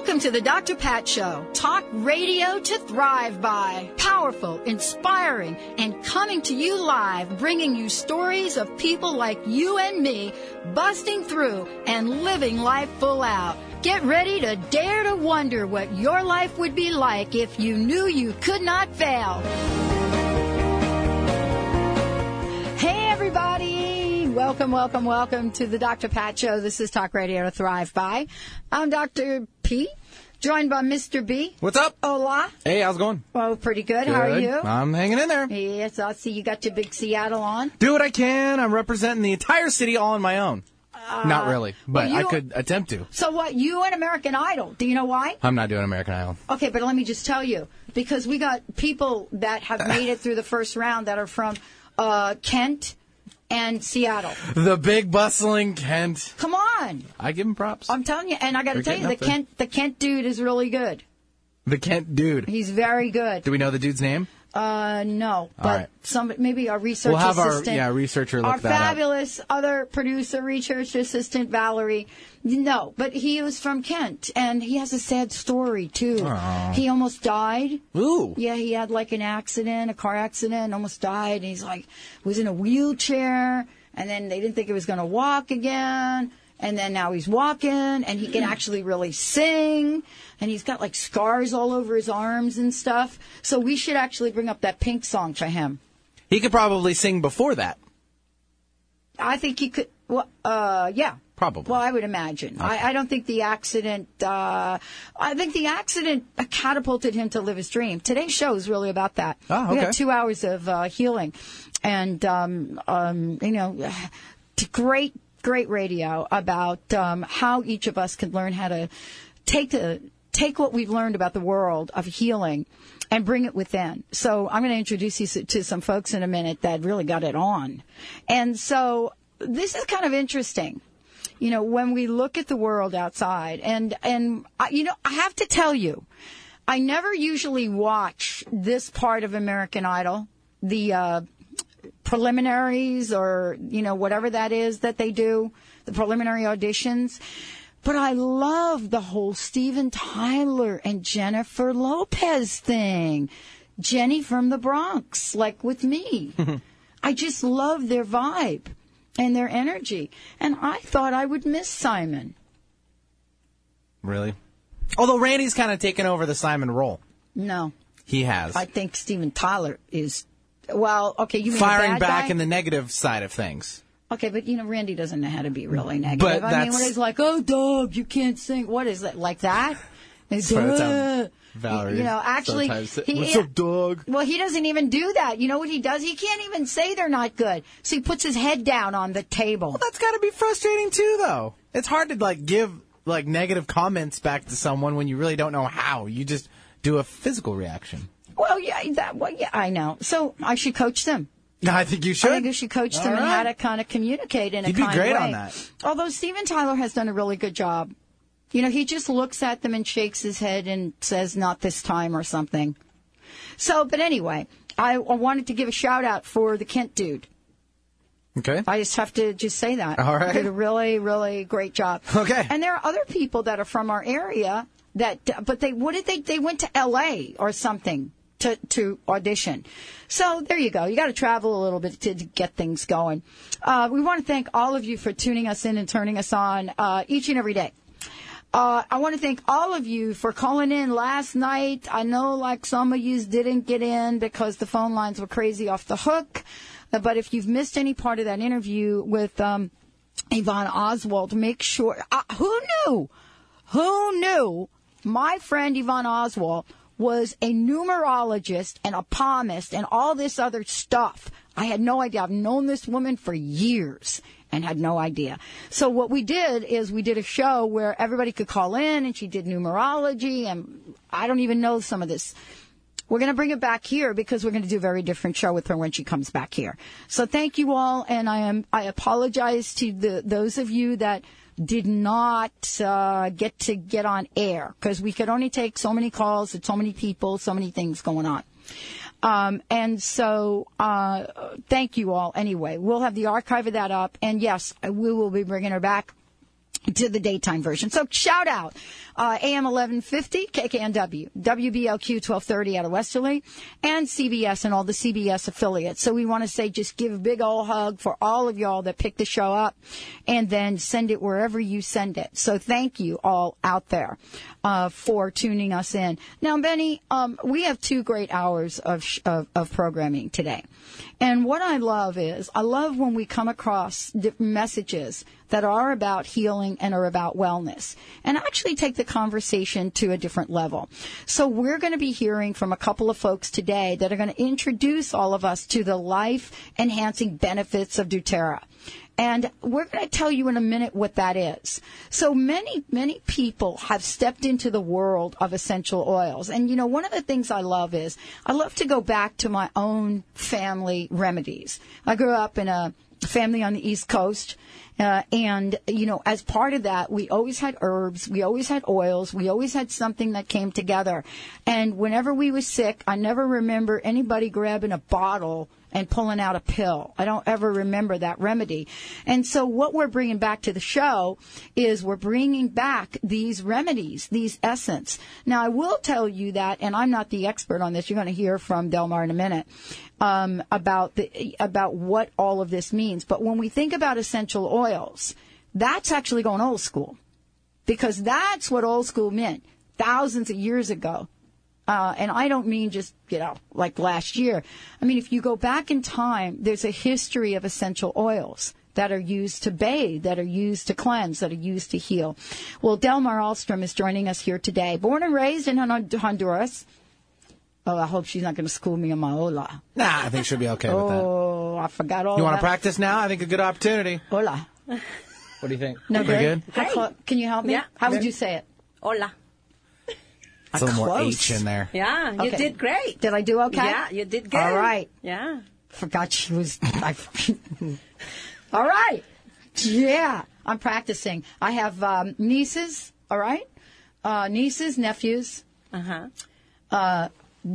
Welcome to the Dr. Pat Show. Talk radio to thrive by. Powerful, inspiring, and coming to you live, bringing you stories of people like you and me busting through and living life full out. Get ready to dare to wonder what your life would be like if you knew you could not fail. Hey, everybody. Welcome, welcome, welcome to the Dr. Pat Show. This is Talk Radio to Thrive By. I'm Dr. P, joined by Mr. B. What's up? Hola. Hey, how's it going? Oh, pretty good. How are you? I'm hanging in there. Yes, I see you got your big Seattle on. Do what I can. I'm representing the entire city all on my own. Not really, but well, I could attempt to. So what? You and American Idol. Do you know why? I'm not doing American Idol. Okay, but let me just tell you because we got people that have made it through the first round that are from uh, Kent and Seattle. The big bustling Kent. Come on, I give him props. I'm telling you, and I got to tell you, the getting up there. Kent the Kent dude is really good. the Kent dude. He's very good. Do we know the dude's name? Uh, no, but right. some maybe our research We'll have our- assistant, yeah, researcher look our that up. fabulous other producer, research assistant Valerie. No, but he was from Kent, and he has a sad story too. He almost died. Ooh. Yeah, he had like an accident, a car accident, almost died. And he's like, was in a wheelchair, and then they didn't think he was going to walk again. And then now he's walking, and he can actually really sing, and he's got like scars all over his arms and stuff. So we should actually bring up that Pink song for him. He could probably sing before that. I think he could. Well, uh, yeah. Probably. Well, I would imagine. I, I don't think the accident. Uh, I think the accident catapulted him to live his dream. Today's show is really about that. Oh, We okay. got two hours of uh, healing, and um, um, you know, great, great radio about um, how each of us can learn how to take the take what we've learned about the world of healing and bring it within. So I'm going to introduce you to some folks in a minute that really got it on. And so this is kind of interesting. You know, when we look at the world outside and, and, I, you know, I have to tell you, I never usually watch this part of American Idol, the, uh, preliminaries or, you know, whatever that is that they do, the preliminary auditions. But I love the whole Steven Tyler and Jennifer Lopez thing. Jenny from the Bronx, like with me. I just love their vibe and their energy. And I thought I would miss Simon. Really? Although Randy's kind of taken over the Simon role. No, He has. I think Steven Tyler is. Well, okay, you mean Firing back guy? in the negative side of things. Okay, but you know, Randy doesn't know how to be really negative. But I mean, when he's like, "Oh, dog, you can't sing," what is that like that? It's, "Uh," Valerie you know, actually, he- "What's up, dog?" Well, he doesn't even do that. You know what he does? He can't even say they're not good. So he puts his head down on the table. Well, that's got to be frustrating too, though. It's hard to like give like negative comments back to someone when you really don't know how. You just do a physical reaction. Well, yeah, that, well, yeah, I know. So I should coach them. I think you I should. think I should coach them All and how to kind of communicate in a You'd be kind great way. on that. Although Steven Tyler has done a really good job. You know, he just looks at them and shakes his head and says, not this time or something. So, but anyway, I, I wanted to give a shout out for the Kent dude. Okay. I just have to just say that. All right. He did a really, really great job. Okay. And there are other people that are from our area that, but they, what did they, they went to LA or something to, to audition. So there you go. You got to travel a little bit to, to get things going. Uh, we want to thank all of you for tuning us in and turning us on, uh, each and every day. Uh, I want to thank all of you for calling in last night. I know like some of you didn't get in because the phone lines were crazy off the hook. Uh, But if you've missed any part of that interview with, um, Yvonne Oswald, make sure, uh, who knew? Who knew my friend Yvonne Oswald was a numerologist and a palmist and all this other stuff. I had no idea. I've known this woman for years and had no idea. So what we did is we did a show where everybody could call in and she did numerology and I don't even know some of this. We're going to bring it back here because we're going to do a very different show with her when she comes back here. So thank you all, and I am I apologize to the those of you that did not uh, get to get on air because we could only take so many calls and so many people, so many things going on. Um, and so, uh, thank you all anyway. We'll have the archive of that up. And yes, we will be bringing her back. To the daytime version. So shout out, uh, AM 1150, KKNW, WBLQ 1230 out of Westerly, and CBS and all the CBS affiliates. So we want to say just give a big old hug for all of y'all that picked the show up and then send it wherever you send it. So thank you all out there, uh, for tuning us in. Now, Benny, um, we have two great hours of, sh- of, of programming today. And what I love is, I love when we come across different messages that are about healing and are about wellness and actually take the conversation to a different level. So we're going to be hearing from a couple of folks today that are going to introduce all of us to the life enhancing benefits of doTERRA. And we're going to tell you in a minute what that is. So many, many people have stepped into the world of essential oils. And you know, one of the things I love is I love to go back to my own family remedies. I grew up in a family on the East Coast. Uh, and, you know, as part of that, we always had herbs, we always had oils, we always had something that came together. And whenever we were sick, I never remember anybody grabbing a bottle and pulling out a pill. I don't ever remember that remedy. And so what we're bringing back to the show is we're bringing back these remedies, these essence. Now I will tell you that, and I'm not the expert on this. You're going to hear from Delmar in a minute. Um, about the about what all of this means, but when we think about essential oils, that's actually going old school, because that's what old school meant thousands of years ago. Uh, and I don't mean just, you know, like last year. I mean, if you go back in time, there's a history of essential oils that are used to bathe, that are used to cleanse, that are used to heal. Well, Delmar Ahlstrom is joining us here today. Born and raised in Honduras. Oh, I hope she's not going to school me on my hola. Nah, I think she'll be okay with that. Oh, I forgot all You want to practice now? I think a good opportunity. Hola. What do you think? No, Pretty good. good? How Hi. clo- can you help me? Yeah. How would you say it? Hola. It's a little more Close. H in there. Yeah, you Okay. did great. Did I do okay? Yeah, you did good. All right. Yeah. Forgot she was. I, all right. Yeah, I'm practicing. I have um, nieces. All right, uh, nieces, nephews, Uh huh. uh,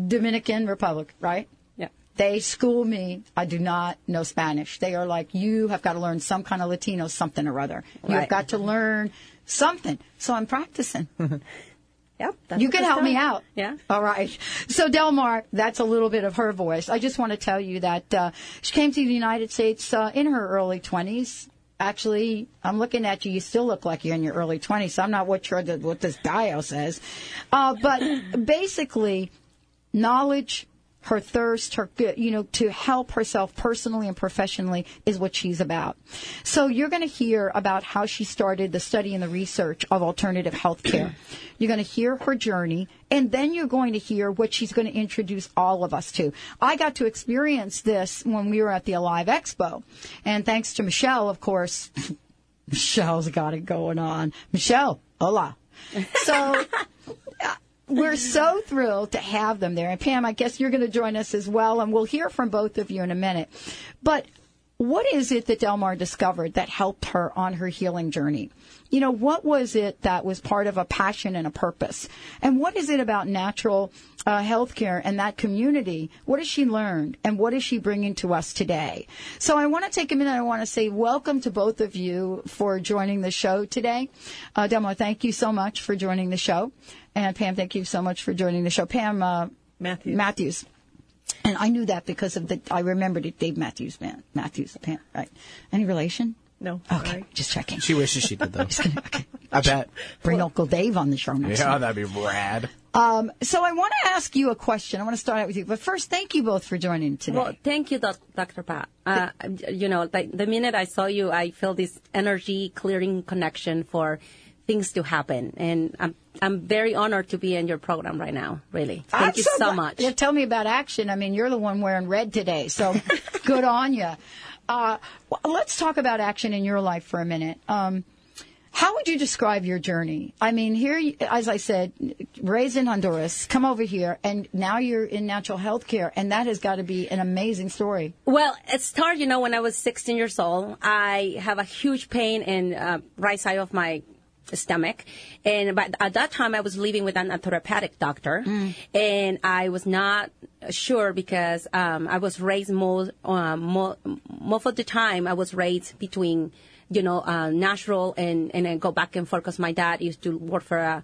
Dominican Republic. Right. Yeah. They school me. I do not know Spanish. They are like, you have got to learn some kind of Latino something or other. You have Right. got to learn something. So I'm practicing. Yep. that's You can help me out. Yeah. All right. So Delmar, that's a little bit of her voice. I just want to tell you that uh, she came to the United States uh, in her early 20s. Actually, I'm looking at you. You still look like you're in your early 20s. So I'm not what sure that what this bio says, uh, but basically, knowledge, her thirst, her you know to help herself personally and professionally is what she's about. So you're going to hear about how she started the study and the research of alternative health care. You're going to hear her journey, and then you're going to hear what she's going to introduce all of us to. I got to experience this when we were at the Alive Expo, and thanks to Michelle, of course. Michelle's got it going on. Michelle, hola. So we're so thrilled to have them there. And Pam, I guess you're going to join us as well, and we'll hear from both of you in a minute. But what is it that Delmar discovered that helped her on her healing journey? You know, what was it that was part of a passion and a purpose? And what is it about natural uh, healthcare and that community? What has she learned? And what is she bringing to us today? So I want to take a minute. I want to say welcome to both of you for joining the show today. Uh, Delmar, thank you so much for joining the show. And Pam, thank you so much for joining the show. Pam uh, Matthews. Matthews. And I knew that because of the, I remembered it, Dave Matthews, man. Matthews, Pam, right. Any relation? No. Okay, sorry. just checking. She wishes she did though. okay. I bet. Bring Uncle Dave on the show next Yeah, time. that'd be rad. Um, so I want to ask you a question. I want to start out with you. But first, thank you both for joining today. Well, thank you, Dr. Pat. Uh, you know, like the minute I saw you, I feel this energy clearing connection for things to happen, and I'm I'm very honored to be in your program right now. Really, thank I'm you so, glad- much. Yeah, tell me about action. I mean, you're the one wearing red today, so good on you. Uh, let's talk about action in your life for a minute. Um, how would you describe your journey? I mean, here, as I said, raised in Honduras, come over here, and now you're in natural health care, and that has got to be an amazing story. Well, it started, you know, when I was 16 years old. I have a huge pain in uh, right side of my stomach, and but at that time I was living with an naturopathic doctor, and I was not sure because um, I was raised most uh, most of the time I was raised between you know, uh, natural and, and then go back and forth because my dad used to work for a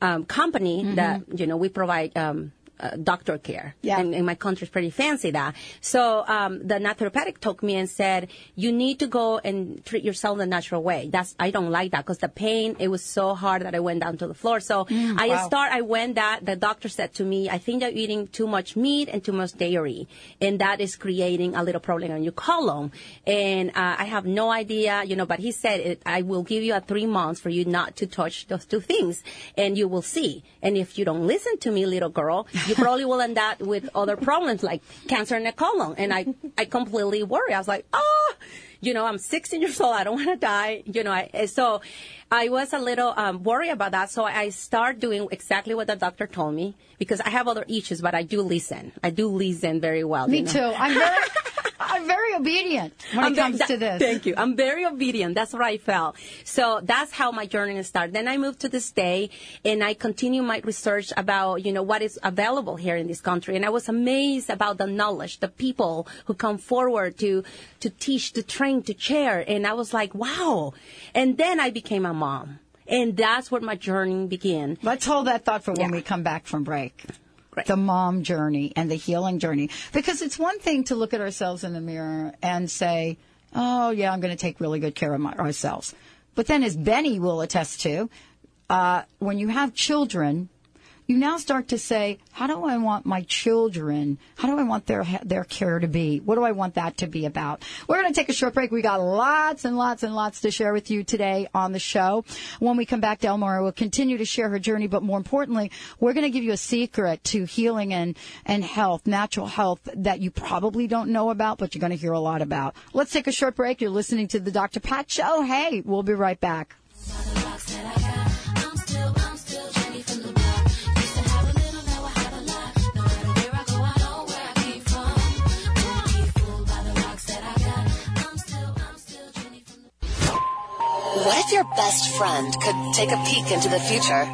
um, company Mm-hmm. that, you know, we provide, um, uh, doctor care. Yeah. And, and my country's pretty fancy that. So, um, the naturopathic took me and said, you need to go and treat yourself the natural way. That's, I don't like that because the pain, it was so hard that I went down to the floor. So I Mm, wow. start, I went that, the doctor said to me, I think you're eating too much meat and too much dairy. And that is creating a little problem on your colon. And, uh, I have no idea, you know, but he said, it, I will give you a three months for you not to touch those two things and you will see. And if you don't listen to me, little girl, you probably will end up with other problems like cancer in the colon. And I, I completely worry. I was like, oh, you know, I'm 16 years old. I don't want to die. You know, I, so I was a little um, worried about that. So I start doing exactly what the doctor told me because I have other issues, but I do listen. I do listen very well. Me you know? too. I'm very, I'm very obedient when I'm it comes that- to this. Thank you. I'm very obedient. That's what I felt. So that's how my journey started. Then I moved to the state and I continue my research about, you know, what is available here in this country. And I was amazed about the knowledge, the people who come forward to, to teach, to train, to chair. And I was like, wow. And then I became a mom. And that's where my journey began. Let's hold that thought for when Yeah. we come back from break. Great. The mom journey and the healing journey. Because it's one thing to look at ourselves in the mirror and say, oh, yeah, I'm going to take really good care of my, ourselves. But then, as Benny will attest to, uh, when you have children, you now start to say, how do I want my children? How do I want their their care to be? What do I want that to be about? We're going to take a short break. We got lots and lots and lots to share with you today on the show. When we come back, Delmar will continue to share her journey, but more importantly, we're going to give you a secret to healing and and health, natural health that you probably don't know about, but you're going to hear a lot about. Let's take a short break. You're listening to the Dr. Pat Show. Hey, we'll be right back. What if your best friend could take a peek into the future?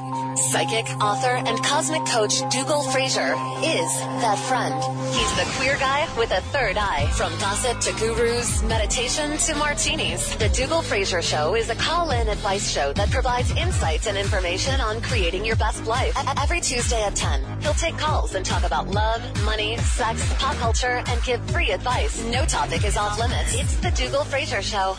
Psychic, author, and cosmic coach Dougal Fraser is that friend. He's the queer guy with a third eye. From gossip to gurus, meditation to martinis, the Dougal Fraser Show is a call-in advice show that provides insights and information on creating your best life. Every Tuesday at 10, he'll take calls and talk about love, money, sex, pop culture, and give free advice. No topic is off limits. It's the Dougal Fraser Show.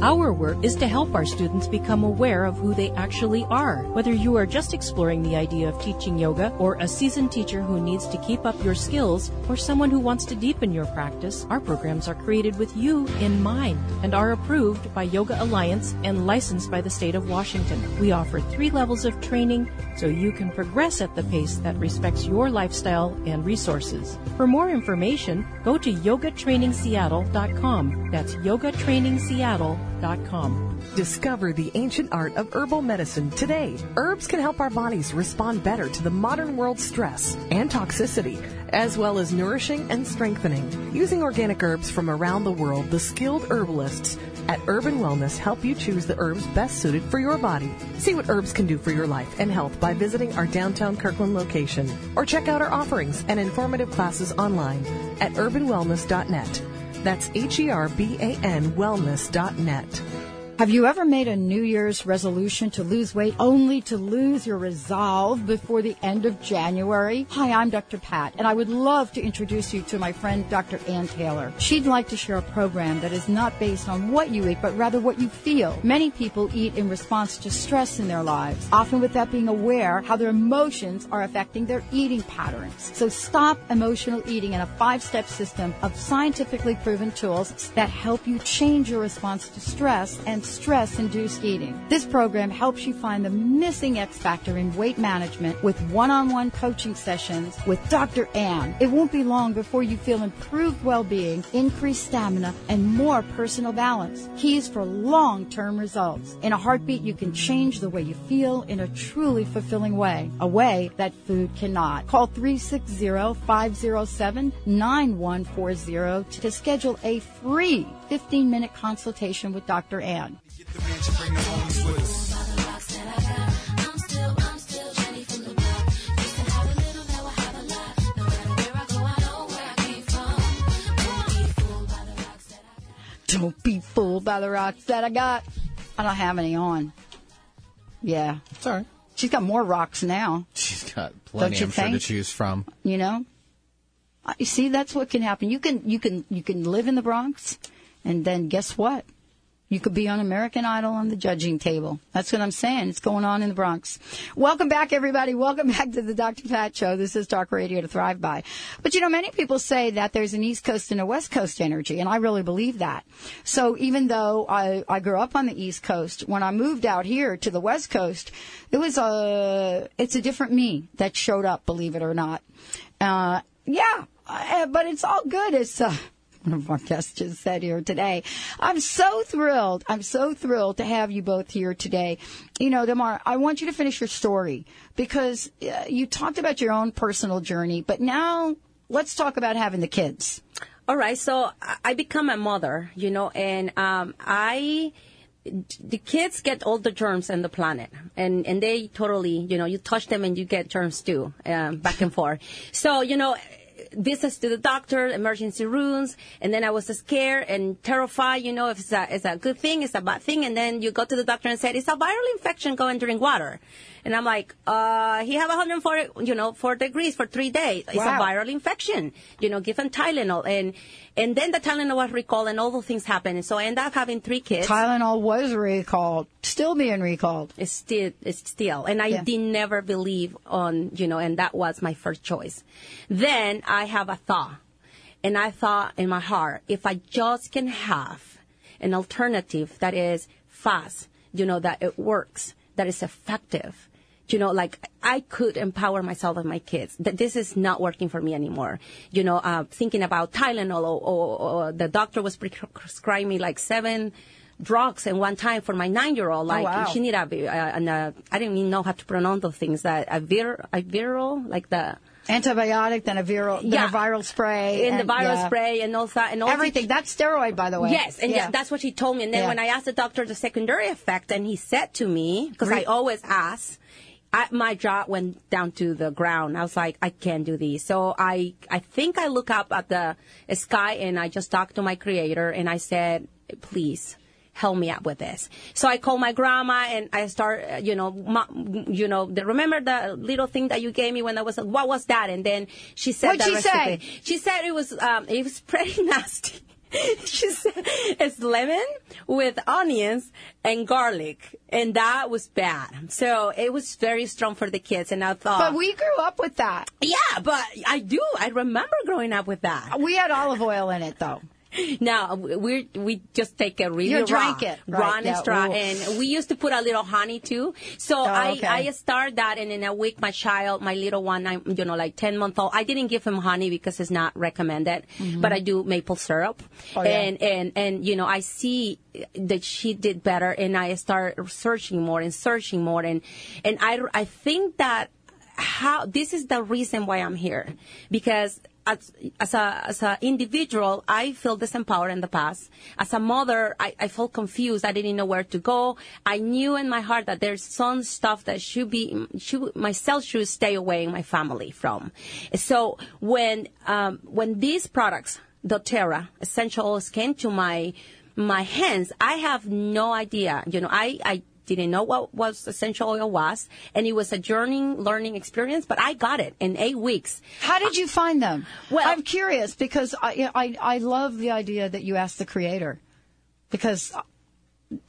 Our work is to help our students become aware of who they actually are. Whether you are just exploring the idea of teaching yoga, or a seasoned teacher who needs to keep up your skills, or someone who wants to deepen your practice, our programs are created with you in mind and are approved by Yoga Alliance and licensed by the state of Washington. We offer three levels of training so you can progress at the pace that respects your lifestyle and resources. For more information, go to yogatrainingseattle.com. That's yogatrainingseattle.com. Discover the ancient art of herbal medicine today. Herbs can help our bodies respond better to the modern world's stress and toxicity, as well as nourishing and strengthening. Using organic herbs from around the world, the skilled herbalists at Herban Wellness help you choose the herbs best suited for your body. See what herbs can do for your life and health by visiting our downtown Kirkland location or check out our offerings and informative classes online at herbanwellness.net. That's H E R B A N wellness.net. Have you ever made a New Year's resolution to lose weight only to lose your resolve before the end of January? Hi, I'm Dr. Pat, and I would love to introduce you to my friend Dr. Ann Taylor. She'd like to share a program that is not based on what you eat, but rather what you feel. Many people eat in response to stress in their lives, often without being aware how their emotions are affecting their eating patterns. So stop emotional eating in a five-step system of scientifically proven tools that help you change your response to stress and stress induced eating. This program helps you find the missing X factor in weight management with one on one coaching sessions with Dr. Ann. It won't be long before you feel improved well being, increased stamina, and more personal balance. Keys for long term results. In a heartbeat, you can change the way you feel in a truly fulfilling way, a way that food cannot. Call 360 507 9140 to schedule a free 15 minute consultation with Dr. Ann. I'm still, I'm still Jenny from the block. Used to have a little, now I have a lot. No matter where I go, I know where I came from. Don't be fooled by the rocks that I got. Don't be fooled by the rocks that I don't have any on. Yeah. It's all right. She's got more rocks now, She's got plenty, you I'm sure, to choose from. you know? You see, that's what can happen. You can, you can, you can live in the Bronx, and then guess what? You could be on American Idol on the judging table. That's what I'm saying. It's going on in the Bronx. Welcome back, everybody. Welcome back to the Dr. Pat Show. This is Talk Radio to Thrive By. But you know, many people say that there's an East Coast and a West Coast energy, and I really believe that. So even though I, I grew up on the East Coast, when I moved out here to the West Coast, it was a, it's a different me that showed up, believe it or not. Uh, yeah, uh, but it's all good. It's, uh, one of our guests just said here today. I'm so thrilled. I'm so thrilled to have you both here today. You know, Delmar, I want you to finish your story because uh, you talked about your own personal journey, but now let's talk about having the kids. All right, so I- I become a mother, you know, and um, I the kids get all the germs on the planet, and and they totally, you know, you touch them and you get germs too, um, back and forth. So you know. Visits to the doctor, emergency rooms, and then I was scared and terrified. You know, if it's a, it's a good thing, it's a bad thing, and then you go to the doctor and said it's a viral infection. Go and drink water, and I'm like, uh, he have 104, you know, four degrees for three days. It's Wow. a viral infection. You know, give him Tylenol, and and then the Tylenol was recalled, and all those things happened. And so I ended up having three kids. Tylenol was recalled, still being recalled. It's still, it's still, and I Yeah. did never believe on, you know, and that was my first choice. Then I have a thought, and I thought in my heart, if I just can have an alternative that is fast, you know, that it works, that is effective, you know, like I could empower myself and my kids. That this is not working for me anymore. You know, uh, thinking about Tylenol or, or, or the doctor was prescribing me like seven drugs in one time for my nine-year-old. Like wow. she need a, uh, uh, I didn't even know how to pronounce those things. That a vir, a viral, like the Antibiotic, then a viral, then Yeah. a viral spray. in the viral yeah. spray and all that and all Everything. That's steroid, by the way. Yes, and yeah. that's what she told me. And then when I asked the doctor the secondary effect, and he said to me, because I always ask, I, my jaw went down to the ground. I was like, I can't do this. So I, I think I look up at the sky and I just talked to my creator and I said, please help me out with this. So I called my grandma and I start, you know, ma, you know, the, remember the little thing that you gave me when I was, what was that? And then she said What'd the she say? She said it was, um, it was pretty nasty. she said it's lemon with onions and garlic, and that was bad. So it was very strong for the kids, and I thought, But we grew up with that. yeah, but I do. I remember growing up with that. We had olive oil in it, though. Now we we just take a really You raw, drank it, raw right, and yeah, straw, ooh. and we used to put a little honey too. So I okay. I start that, and in a week, my child, my little one, I'm you know like ten month old. I didn't give him honey because it's not recommended, but I do maple syrup, Mm-hmm. Oh, yeah. and and and you know I see that she did better, and I start searching more and searching more, and and I I think that how this is the reason why I'm here because as, as a as an individual I feel disempowered in the past. As a mother I, I felt confused. I didn't know where to go. I knew in my heart that there's some stuff that should be should myself should stay away in my family from. So when um, when these products doTERRA essential oils came to my my hands I have no idea. You know I I didn't know what was essential oil was, and it was a journey learning experience. But I got it in eight weeks. How did you find them? Well- I'm curious because I, I I love the idea that you ask the creator because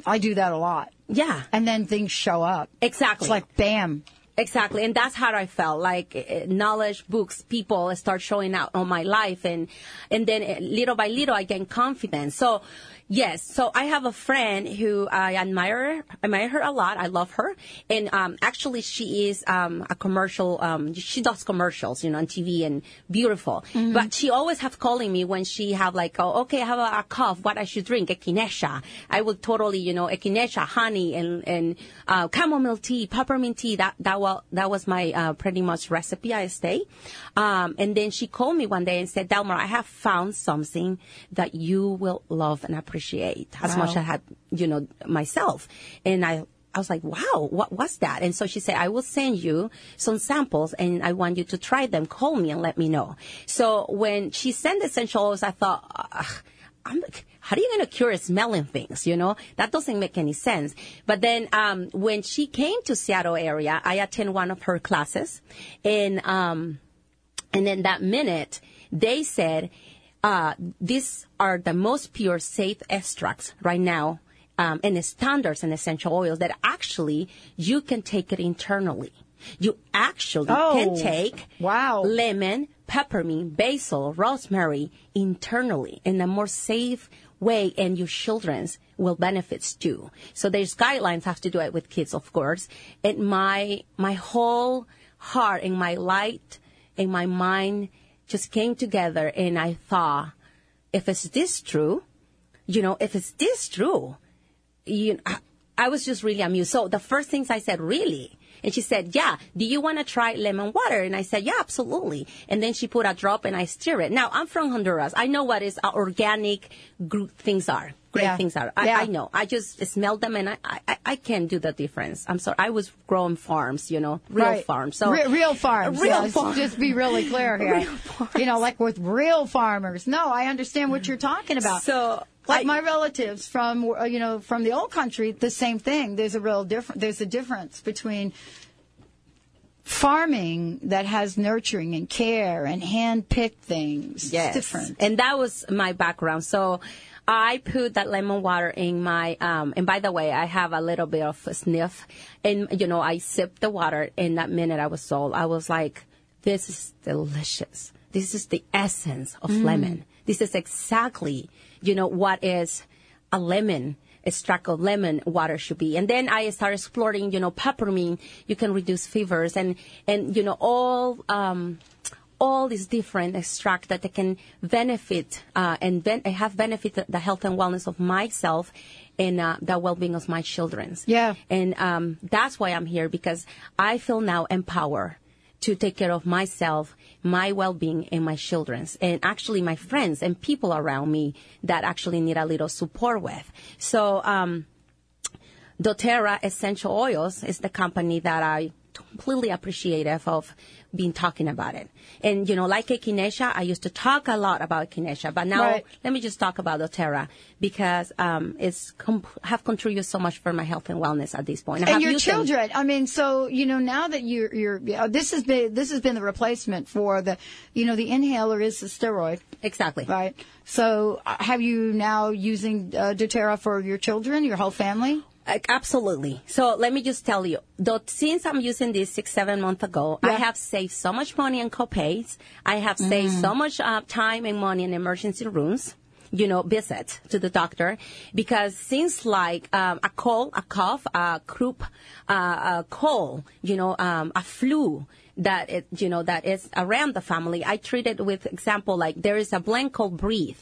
I do that a lot, Yeah, and then things show up. exactly. It's like bam. Exactly, and that's how I felt. Like uh, knowledge, books, people start showing out on my life, and and then uh, little by little I gain confidence. So Yes. So I have a friend who I admire I admire her a lot. I love her, and um, actually she is um, a commercial. Um, she does commercials, you know, on TV and beautiful. But she always have calling me when she have like, oh, okay, I have a, a cough. What I should drink? Echinacea. I will totally, you know, echinacea, honey, and and uh, chamomile tea, peppermint tea. That that was that was my uh, pretty much recipe. I stay. Um, and then she called me one day and said, Delmar, I have found something that you will love and appreciate as much as I had, you know, myself. And I, I was like, wow, what was that? And so she said, I will send you some samples and I want you to try them. Call me and let me know. So when she sent the essential oils, I thought, Ugh, I'm, how are you going to cure smelling things? You know, that doesn't make any sense. But then, um, when she came to Seattle area, I attend one of her classes and, um, and then that minute, they said, uh, these are the most pure, safe extracts right now, um, and the standards and essential oils that actually you can take it internally. You actually Oh, can take wow. lemon, peppermint, basil, rosemary internally in a more safe way and your children's will benefits too. So there's guidelines have to do it with kids, of course. And my, my whole heart and my light and my mind just came together and I thought, if it's this true, you know, if it's this true, you I, I was just really amused. So the first things I said, really? And she said, yeah, do you want to try lemon water? And I said, yeah, absolutely. And then she put a drop and I stir it. Now, I'm from Honduras. I know what is organic things are. Great Yeah. things are. I, Yeah. I know. I just smell them and I, I, I can't do the difference. I'm sorry. I was growing farms, you know, real Right. farms. So Re- real farms. Real yes. farms. Just be really clear here. Real farms. You know, like with real farmers. No, I understand what you're talking about. So, like I- my relatives from uh, you know from the old country, the same thing. There's a real different. There's a difference between farming that has nurturing and care and hand picked things. Yes. It's different. And that was my background. So I put that lemon water in my, um, and by the way, I have a little bit of a sniff. And, you know, I sipped the water. and that minute I was sold. I was like, this is delicious. This is the essence of lemon. This is exactly, you know, what is a lemon extract of lemon water should be. And then I started exploring, you know, peppermint. You can reduce fevers and, and, you know, all, um, all these different extracts that they can benefit uh, and ben- have benefited the health and wellness of myself and uh, the well-being of my children's. Yeah. And um, that's why I'm here because I feel now empowered to take care of myself, my well-being, and my children's, and actually my friends and people around me that actually need a little support with. So. Um, doTERRA Essential Oils is the company that I completely appreciative of being talking about it. And, you know, like echinacea, I used to talk a lot about echinacea, but now Right. let me just talk about doTERRA because um, it's com- have contributed so much for my health and wellness at this point. I and have your used them. children. I mean, so you know now that you're you're uh, this has been this has been the replacement for the you know the inhaler is the steroid, Exactly. right? So uh, have you now using uh, doTERRA for your children, your whole family? Absolutely. So let me just tell you, though, since I'm using this six, seven months ago, I have saved so much money on copays. I have saved so much uh, time and money in emergency rooms. You know, visits to the doctor because things like um, a cold, a cough, a croup, uh, a cold, you know, um, a flu that it, you know, that is around the family. I treat it with example like there is a called Breathe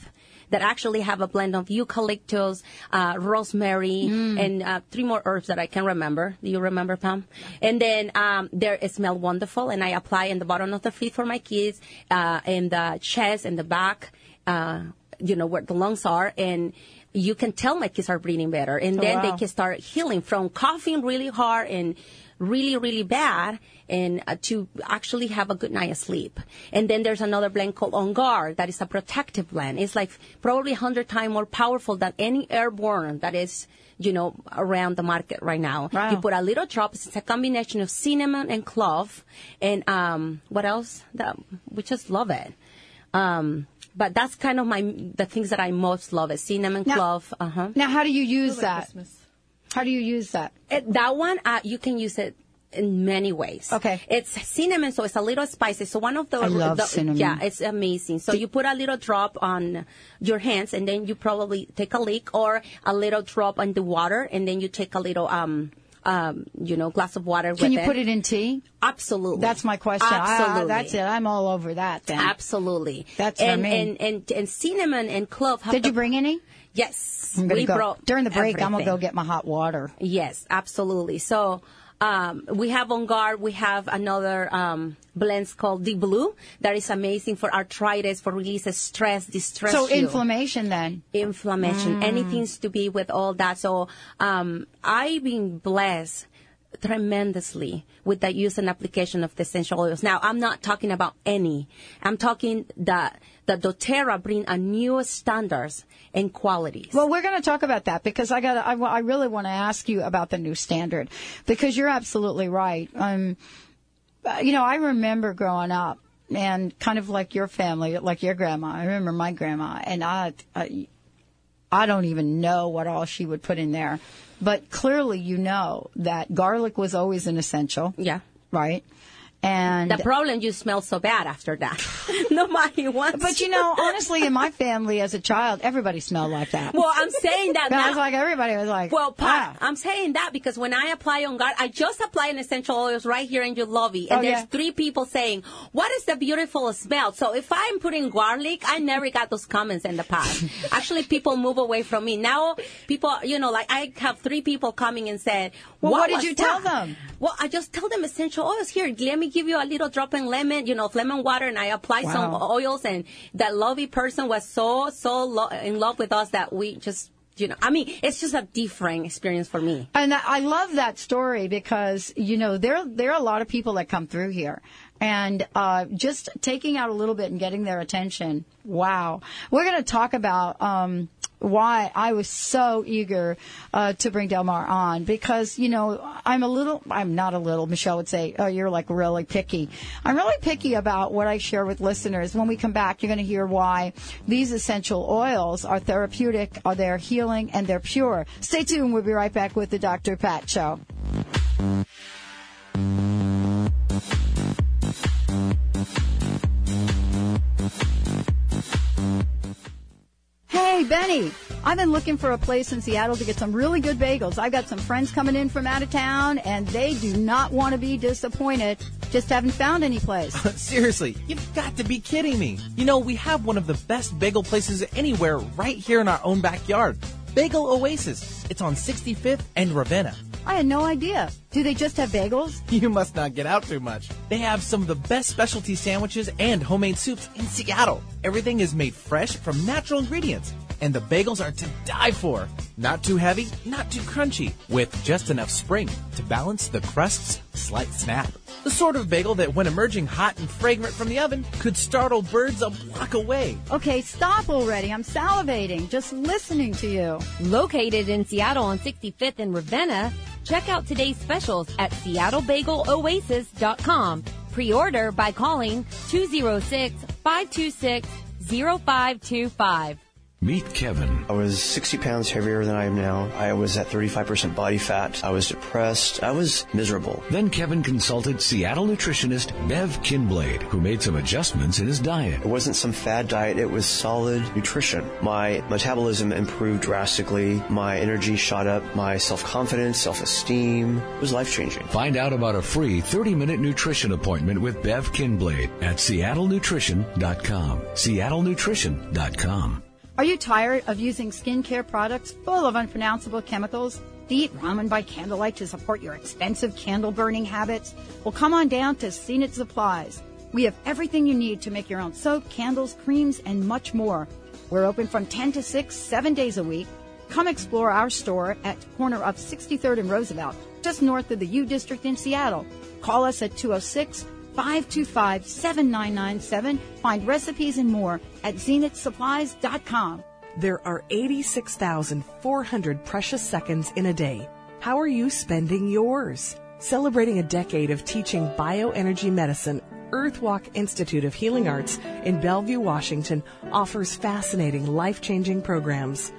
that actually have a blend of eucalyptus, uh, rosemary, and uh, three more herbs that I can remember. Do you remember, Pam? And then um, there it smell wonderful, and I apply in the bottom of the feet for my kids, uh, in the chest and the back, uh, you know where the lungs are, and you can tell my kids are breathing better, and then wow. they can start healing from coughing really hard and really, really bad and uh, to actually have a good night of sleep. And then there's another blend called On Guard that is a protective blend. It's like probably 100 times more powerful than any airborne that is, you know, around the market right now. Wow. You put a little drop. It's a combination of cinnamon and clove. And um, what else? That, we just love it. Um, but that's kind of my the things that I most love is cinnamon, Now- clove. Uh-huh. Now, how do you use that? How do you use that? It, that one, uh, you can use it in many ways. Okay. It's cinnamon, so it's a little spicy. So one of the, I love the- cinnamon. Yeah, it's amazing. So you put a little drop on your hands, and then you probably take a lick, or a little drop on the water, and then you take a little um um you know glass of water. Can you it. put it in tea? Absolutely. That's my question. Ah, Absolutely. that's it. I'm all over that then. Absolutely. That's I and, mean. and, and and cinnamon and clove. Did the- you bring any? Yes. I'm we go. brought During the break, I'm going to go get my hot water. Yes, absolutely. So um, we have on guard. We have another um, blends called the blue that is amazing for arthritis, for releases stress, distress. So you. inflammation then. inflammation, Mm. anything's to be with all that. So um, I've been blessed tremendously with the use and application of the essential oils. Now, I'm not talking about any. I'm talking that the doTERRA bring a new standards and qualities. Well, we're going to talk about that because I got I, I really want to ask you about the new standard because you're absolutely right. Um, uh, you know, I remember growing up and kind of like your family, like your grandma. I remember my grandma, and I, I, I don't even know what all she would put in there, but clearly you know that garlic was always an essential, yeah. right? And The problem, you smell so bad after that. Nobody wants. but you know, honestly, in my family as a child, everybody smelled like that. well, I'm saying that now. was like everybody was like, Well, Pat, ah. I'm saying that because when I apply on guard, I just apply an essential oils right here in your lobby, and Oh, there's yeah. three people saying, "What is the beautiful smell?" So if I'm putting garlic, I never got those comments in the past. Actually, people move away from me now. People, you know, like I have three people coming and said, Well, what did was you tell them? Well, I just tell them essential oils. Here, let me give you a little drop in lemon, you know, lemon water, and I apply some oils. And that lovely person was so so lo- in love with us that we just. You know, I mean, it's just a different experience for me. And I love that story because you know there there are a lot of people that come through here, and uh, just taking out a little bit and getting their attention. Wow, we're going to talk about um, why I was so eager uh, to bring Delmar on because you know I'm a little I'm not a little Michelle would say oh you're like really picky. I'm really picky about what I share with listeners. When we come back, you're going to hear why these essential oils are therapeutic, are they're healing, and they're pure. Stay tuned. We'll be right back with the Dr. Pat Show. Hey, Benny, I've been looking for a place in Seattle to get some really good bagels. I've got some friends coming in from out of town, and they do not want to be disappointed. Just haven't found any place. Seriously, you've got to be kidding me. You know, we have one of the best bagel places anywhere right here in our own backyard. Bagel Oasis. It's on 65th and Ravenna. I had no idea. Do they just have bagels? You must not get out too much. They have some of the best specialty sandwiches and homemade soups in Seattle. Everything is made fresh from natural ingredients. And the bagels are to die for. Not too heavy, not too crunchy, with just enough spring to balance the crust's slight snap. The sort of bagel that, when emerging hot and fragrant from the oven, could startle birds a block away. Okay, stop already. I'm salivating just listening to you. Located in Seattle on 65th and Ravenna, check out today's specials at seattlebageloasis.com. Pre-order by calling 206-526-0525. Meet Kevin. I was 60 pounds heavier than I am now. I was at 35% body fat. I was depressed. I was miserable. Then Kevin consulted Seattle nutritionist Bev Kinblade, who made some adjustments in his diet. It wasn't some fad diet. It was solid nutrition. My metabolism improved drastically. My energy shot up. My self-confidence, self-esteem it was life-changing. Find out about a free 30-minute nutrition appointment with Bev Kinblade at seattlenutrition.com. seattlenutrition.com. Are you tired of using skincare products full of unpronounceable chemicals? Do you eat ramen by candlelight to support your expensive candle burning habits? Well, come on down to Zenith Supplies. We have everything you need to make your own soap, candles, creams, and much more. We're open from 10 to 6, seven days a week. Come explore our store at corner of 63rd and Roosevelt, just north of the U District in Seattle. Call us at 206 525 7997. Find recipes and more at zenithsupplies.com. There are 86,400 precious seconds in a day. How are you spending yours? Celebrating a decade of teaching bioenergy medicine, Earthwalk Institute of Healing Arts in Bellevue, Washington offers fascinating, life-changing programs.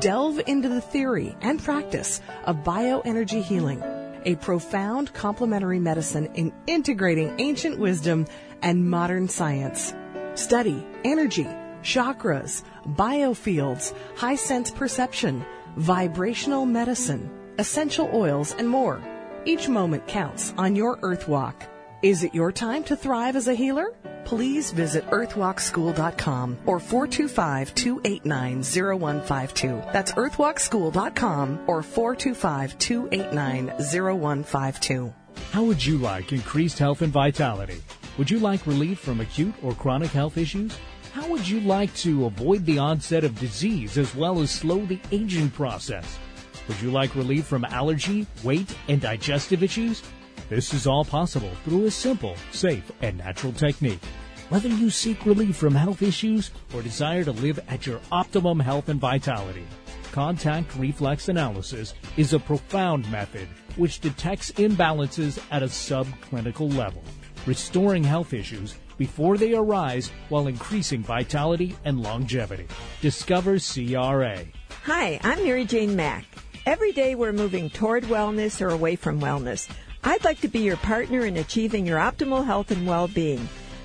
Delve into the theory and practice of bioenergy healing a profound complementary medicine in integrating ancient wisdom and modern science. Study energy, chakras, biofields, high sense perception, vibrational medicine, essential oils, and more. Each moment counts on your Earth Walk. Is it your time to thrive as a healer? Please visit earthwalkschool.com or 425-289-0152. That's earthwalkschool.com or 425-289-0152. How would you like increased health and vitality? Would you like relief from acute or chronic health issues? How would you like to avoid the onset of disease as well as slow the aging process? Would you like relief from allergy, weight, and digestive issues? This is all possible through a simple, safe, and natural technique. Whether you seek relief from health issues or desire to live at your optimum health and vitality, contact reflex analysis is a profound method which detects imbalances at a subclinical level, restoring health issues before they arise while increasing vitality and longevity. Discover CRA. Hi, I'm Mary Jane Mack. Every day we're moving toward wellness or away from wellness. I'd like to be your partner in achieving your optimal health and well-being.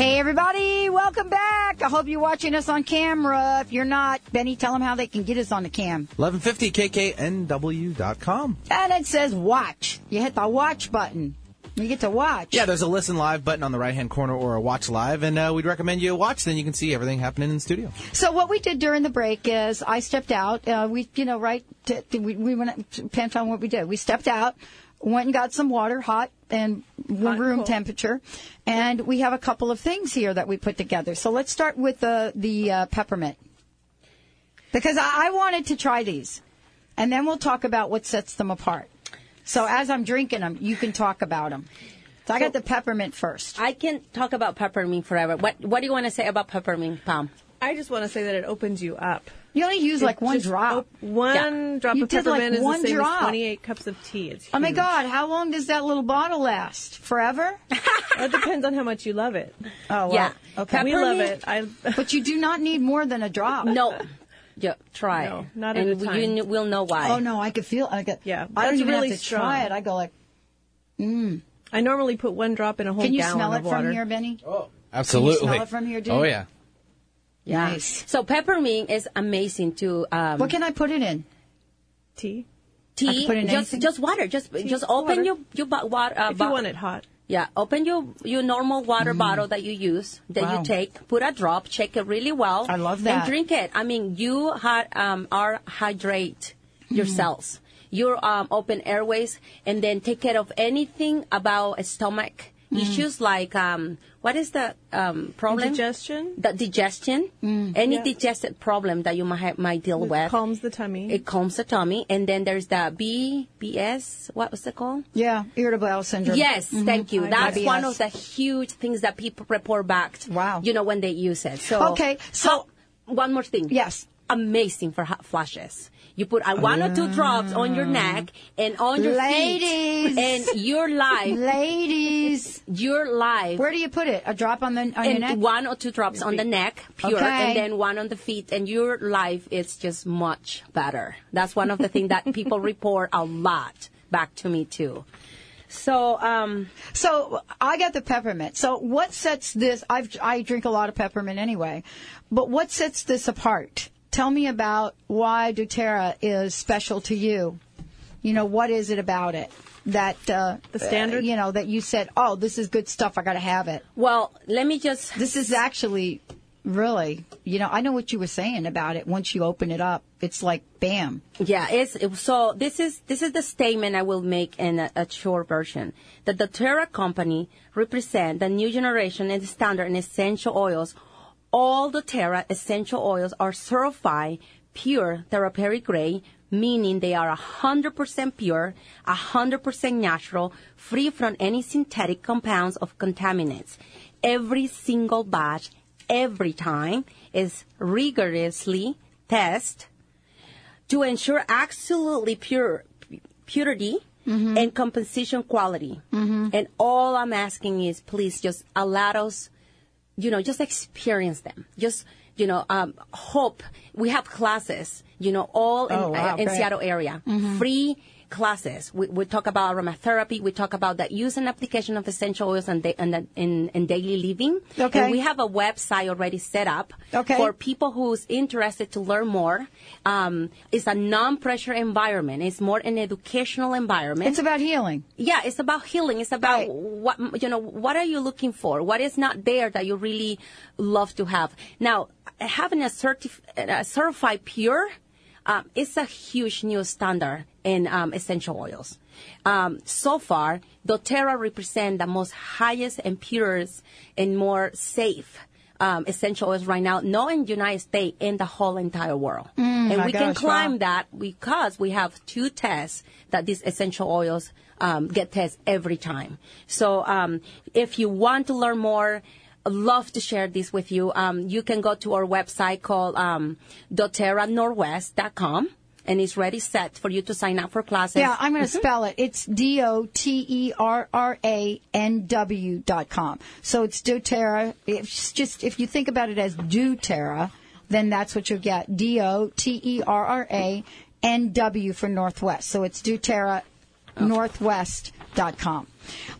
Hey, everybody, welcome back. I hope you're watching us on camera. If you're not, Benny, tell them how they can get us on the cam. 1150 kknw.com. And it says watch. You hit the watch button. You get to watch. Yeah, there's a listen live button on the right hand corner or a watch live, and uh, we'd recommend you watch. Then you can see everything happening in the studio. So what we did during the break is I stepped out. Uh, we, you know, right? To, we, we went depends on what we did. We stepped out, went and got some water, hot and room temperature, and we have a couple of things here that we put together. So let's start with the the uh, peppermint because I, I wanted to try these, and then we'll talk about what sets them apart. So as I'm drinking them, you can talk about them. So I got the peppermint first. I can talk about peppermint forever. What What do you want to say about peppermint, Pam? I just want to say that it opens you up. You only use It like one drop. op- one Yeah. drop You of did, like, peppermint is one the same drop. as 28 cups of tea. It's Oh my. God! How long does that little bottle last? Forever? it depends on how much you love it. Oh, well, Yeah. Okay. We love it. I, but you do not need more than a drop. No. Yeah, try. No, not at and a time. you kn- will know why. Oh no, I could feel. I could. Yeah, I don't even really have to strong. try it. I go like. Mm. I normally put one drop in a whole Can you smell it from here, Benny? Oh, Absolutely. Can you smell it from here, dude? Oh yeah. Yeah. Nice. So peppermint is amazing too. Um, What can I put it in? Tea. I can Tea. put in just anything? just water. Just just open water. your your bo- water. Uh, If you bo- want it hot. Yeah, open your your normal water bottle that you use that Mm. Wow. you take. Put a drop. Shake it really well. I love that. And drink it. I mean, you ha- um, are hydrate your Mm. cells. Your um, open airways, and then take care of anything about stomach Mm. issues like um, what is the um, problem? Indigestion? The digestion. Any Yeah. digestive problem that you might ha- might deal with. It with. calms the tummy. It calms the tummy, and then there's the B BS. What was it called? Yeah, irritable bowel syndrome. Yes, Mhm. thank you. That's IBS. one of the huge things that people report back. Wow. You know when they use it. So Okay, so- How- one more thing. Yes. Amazing for hot flashes. You put uh, one or two drops on your neck and on your Ladies. feet, and your life, Ladies, your life. where do you put it? A drop on the on your neck. one or two drops on the neck, pure, Okay. and then one on the feet, and your life is just much better. That's one of the things that people report a lot back to me too. So, um, So I got the peppermint. So what sets this? I've I drink a lot of peppermint anyway, but what sets this apart? Tell me about why doTERRA is special to you. You know what is it about it that uh, The standard? uh, you know that you said, oh, this is good stuff. I got to have it. well, let me just This is actually really, you know, I know what you were saying about it. Once you open it up, it's like bam. Yeah, it's it- so. This is this is the statement I will make in a, a short version. That doTERRA company represent the new generation and standard in essential oils. All doTERRA essential oils are certified pure therapeutic grade, meaning they are 100% pure, 100% natural, free from any synthetic compounds of contaminants. Every single batch every time is rigorously tested to ensure absolutely pure purity mm-hmm. and composition quality. Mm-hmm. And all I'm asking is please just allow us, you know, just experience them. Just, you know, um, hope we have classes, you know, all in, Oh, wow, uh, in. Seattle area. Free classes. We, we talk about aromatherapy. We talk about the use and application of essential oils and da- and in, in daily living. Okay. And we have a website already set up Okay. for people who's interested to learn more. Um, it's a non-pressure environment. It's more an educational environment. It's about healing. Yeah, it's about healing. It's about what you know. What are you looking for? What is not there that you really love to have? Now, having a, certif- a certified pure um, is a huge new standard in um, essential oils. Um, so far, doTERRA represent the most highest and purest and more safe um, essential oils right now, not in the United States, in the whole entire world. Mm, and we can climb wow. that because we have two tests that these essential oils um, get tested every time. So um, if you want to learn more, love to share this with you. Um, you can go to our website called um, doterranorthwest.com and it's ready set for you to sign up for classes. Yeah, I'm going to Mhm. spell it. It's D O T E R R A N W dot com. So it's doTERRA. It's just if you think about it as doTERRA, then that's what you'll get. D O T E R R A N W for Northwest. So it's doTERRA northwest.com.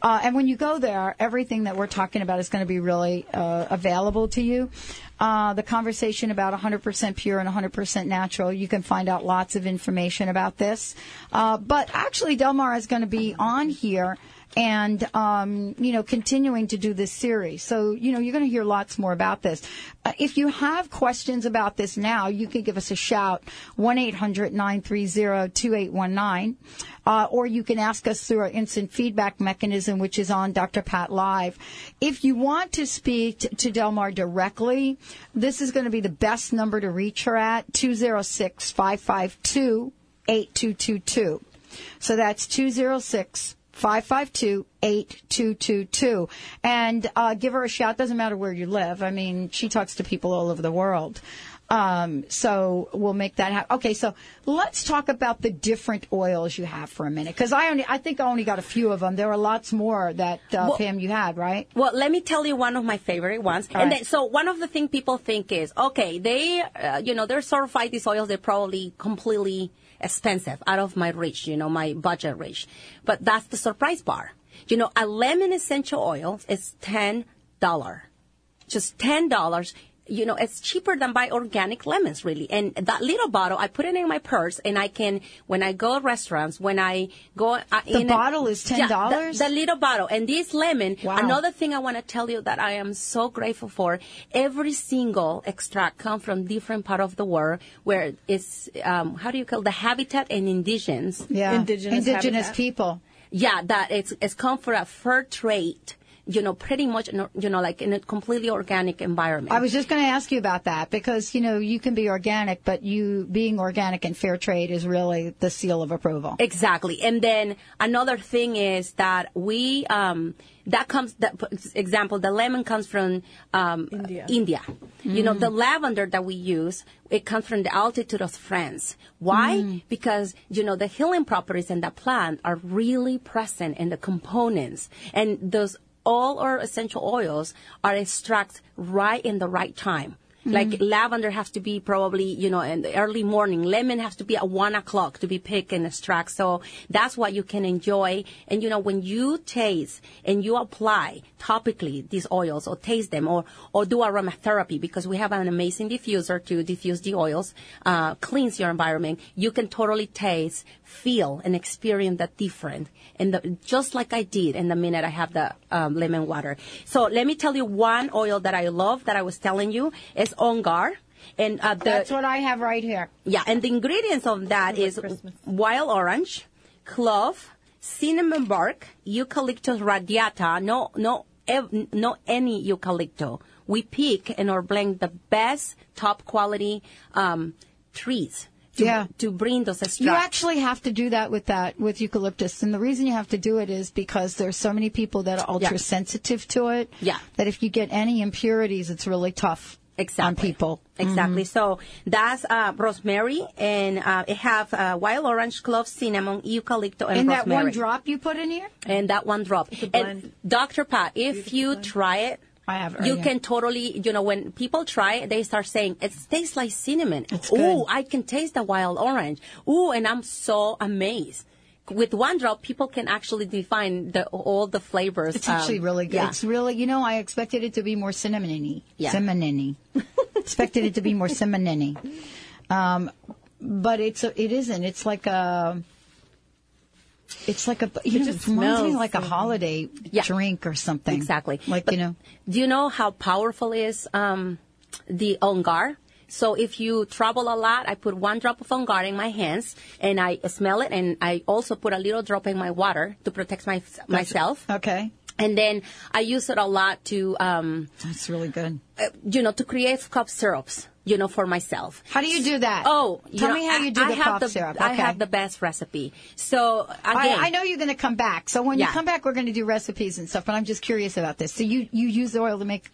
Uh, and when you go there, everything that we're talking about is going to be really uh, available to you. Uh, the conversation about 100% pure and 100% natural, you can find out lots of information about this. Uh, but actually, Delmar is going to be on here and um, you know continuing to do this series. So you know you're going to hear lots more about this. Uh, if you have questions about this now, you can give us a shout one 2819 uh, or you can ask us through our instant feedback mechanism, which is on Dr. Pat Live. If you want to speak t- to Delmar directly, this is going to be the best number to reach her at 206 552 8222. So that's 206 552 8222. And uh, give her a shout. Doesn't matter where you live. I mean, she talks to people all over the world. Um, so we'll make that happen. Okay, so let's talk about the different oils you have for a minute, because I only, I think I only got a few of them. There are lots more that uh, Well- Pam you had, right? Well, let me tell you one of my favorite ones. All and right. then, so one of the things people think is, okay, they, uh, you know, they're certified these oils. They're probably completely expensive, out of my reach, you know, my budget reach. But that's the surprise bar. You know, a lemon essential oil is ten dollar, just ten dollars. You know, it's cheaper than buy organic lemons, really. And that little bottle, I put it in my purse, and I can, when I go to restaurants, when I go, uh, The in bottle is $10? the, the little bottle, and this lemon. Wow. Another thing I want to tell you that I am so grateful for. Every single extract come from different part of the world where it's um, how do you call the habitat and indigens. Yeah. Indigenous Indigenous people. Yeah, that it's it's come for a fair trade. You know, pretty much, you know, like in a completely organic environment. I was just going to ask you about that because you know you can be organic, but you being organic and fair trade is really the seal of approval. Exactly. And then another thing is that we, um, that comes, that, example, the lemon comes from um, India. India. You know, the lavender that we use, it comes from the altitude of France. Why? Because, you know, the healing properties in the plant are really present in the components. And those, all our essential oils are extracted right in the right time. Like lavender has to be probably, you know, in the early morning. Lemon has to be at one o'clock to be picked and extract. So that's what you can enjoy. And you know, when you taste and you apply topically these oils or taste them or, or do aromatherapy because we have an amazing diffuser to diffuse the oils, uh, cleanse your environment. You can totally taste, feel and experience that different. And the, just like I did in the minute I have the um, lemon water. So let me tell you one oil that I love that I was telling you is On Guard. And uh, the, That's what I have right here. yeah, and the ingredients of that is wild orange, clove, cinnamon bark, eucalyptus radiata, no, no, ev- no any eucalyptus. We pick and or blend the best top quality um, trees to, Yeah. to bring those extracts. You actually have to do that with that with eucalyptus, and the reason you have to do it is because there's so many people that are ultra sensitive to it. Yeah. That if you get any impurities, it's really tough. Exactly. on people. Exactly. Mhm. So that's uh, rosemary, and uh, it have uh, wild orange, clove, cinnamon, eucalyptus, and, And that one drop you put in here? And that one drop. And Dr. Pat, if you try it, I have you can totally, you know, when people try it, they start saying, it tastes like cinnamon. Ooh, I can taste the wild orange. Ooh, and I'm so amazed. With one drop, people can actually define the, all the flavors. It's actually Um, really good. yeah. It's really, you know, I expected it to be more cinnamony. Yeah. Cinnamony. expected it to be more cinnamony. Um, but it's a, it isn't. It's like a. It's like a. You It know, just it reminds me like a holiday drink or something. Exactly. Like But you know. Do you know how powerful is um, the On Guard? So if you travel a lot, I put one drop of On Guard in my hands and I smell it, and I also put a little drop in my water to protect my, myself. Okay. And then I use it a lot to. Um, That's really good. Uh, you know, to create cough syrups. You know, for myself. How do you do that? Oh, you Tell know, me how you do I the have cough the, syrup. I have the best recipe. So again, I, I know you're going to come back. So when Yeah. you come back, we're going to do recipes and stuff. But I'm just curious about this. So you you use the oil to make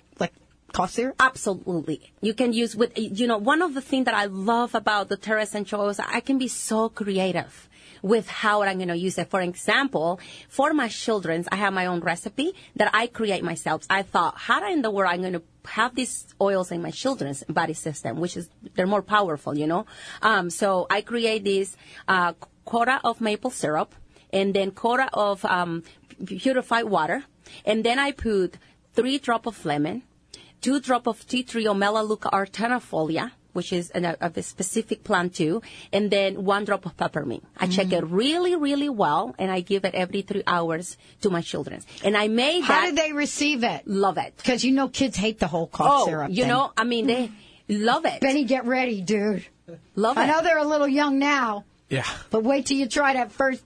Absolutely. You can use with, you know, one of the things that I love about doTERRA Essential oils, I can be so creative with how I'm going to use it. For example, for my children's, I have my own recipe that I create myself. I thought, how in the world I'm going to have these oils in my children's body system, which is, they're more powerful, you know? Um, so I create this, uh, of maple syrup and then quarter of, um, purified water. And then I put three drop of lemon, two drop of tea tree or melaleuca alternifolia, which is an, a, a specific plant too, and then one drop of peppermint. I check Mm. it really, really well, and I give it every three hours to my children. And I made How that. did they receive it? Love it. Because you know kids hate the whole cough oh, syrup. you thing. know, I mean, they love it. Benny, get ready, dude. Love I it. I know they're a little young now, Yeah. but wait till you try that first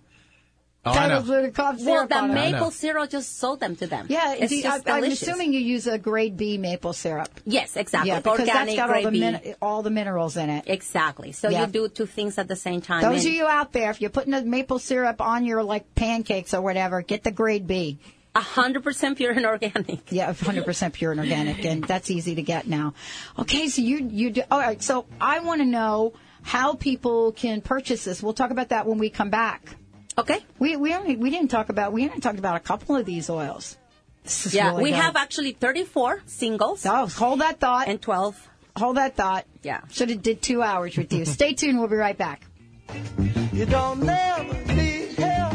Oh, I know. tablespoon of cough Well, the maple syrup just sold them to them. Yeah, it's do you- just I, I'm assuming you use a grade B maple syrup. Yes, exactly. Yeah, because Organic that's got all grade the B. min- all the minerals in it. Exactly. So Yeah. you do two things at the same time. Those of you out there, if you're putting the maple syrup on your like pancakes or whatever, get the grade B. A hundred percent pure and organic. Yeah, 100% pure and organic, and that's easy to get now. Okay, so you you do, all right. So I want to know how people can purchase this. We'll talk about that when we come back. Okay. We we only, we didn't talk about we haven't talked about a couple of these oils. Yeah, really we good. have actually 34 singles. Oh, hold that thought. And 12. Hold that thought. Yeah. Should have did two hours with you. Stay tuned. We'll be right back. You don't never need help.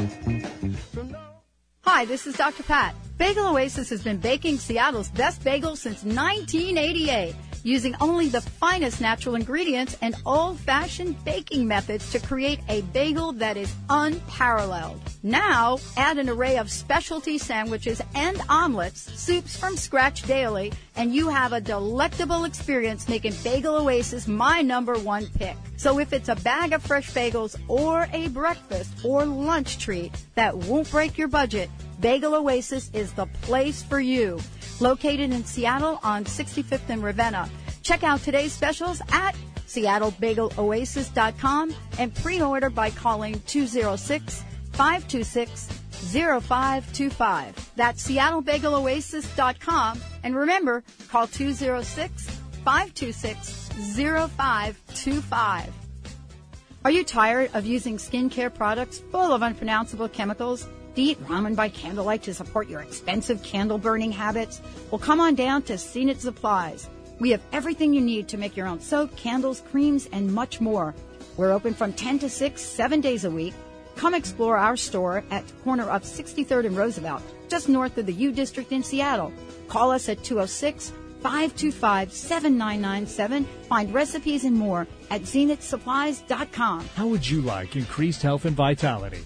Hi, this is Dr. Pat. Bagel Oasis has been baking Seattle's best bagels since 1988, using only the finest natural ingredients and old-fashioned baking methods to create a bagel that is unparalleled. Now, add an array of specialty sandwiches and omelets, soups from scratch daily, and you have a delectable experience making Bagel Oasis my number one pick. So if it's a bag of fresh bagels or a breakfast or lunch treat that won't break your budget, Bagel Oasis is the place for you. Located in Seattle on 65th and Ravenna. Check out today's specials at seattlebageloasis.com and pre-order by calling 206 526 0525. That's seattlebageloasis.com. And remember, call 206 526 0525. Are you tired of using skincare products full of unpronounceable chemicals? Do eat ramen by candlelight to support your expensive candle burning habits? Well, come on down to Zenith Supplies. We have everything you need to make your own soap, candles, creams, and much more. We're open from 10 to 6, seven days a week. Come explore our store at the corner of 63rd and Roosevelt, just north of the U District in Seattle. Call us at 206 525 7997. Find recipes and more at zenithsupplies.com. How would you like increased health and vitality?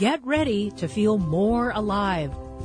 Get ready to feel more alive.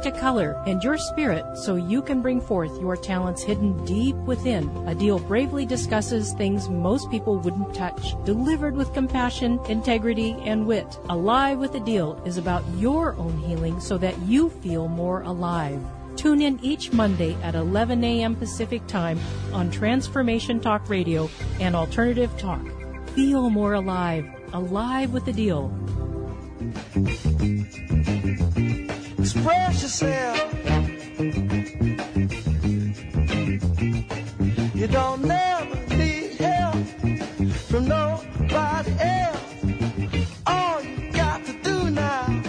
to color, and your spirit so you can bring forth your talents hidden deep within. A Deal bravely discusses things most people wouldn't touch, delivered with compassion, integrity, and wit. Alive with a Deal is about your own healing so that you feel more alive. Tune in each Monday at 11 a.m. Pacific Time on Transformation Talk Radio and Alternative Talk. Feel more alive. Alive with the Deal. Yourself. You don't never need help from nobody else. All you got to do now.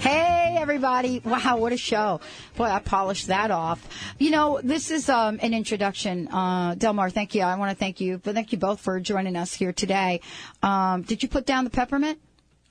Hey, everybody. Wow, what a show. Boy, I polished that off. You know, this is um, an introduction. Uh, Delmar, thank you. I want to thank you, but thank you both for joining us here today. Um, did you put down the peppermint?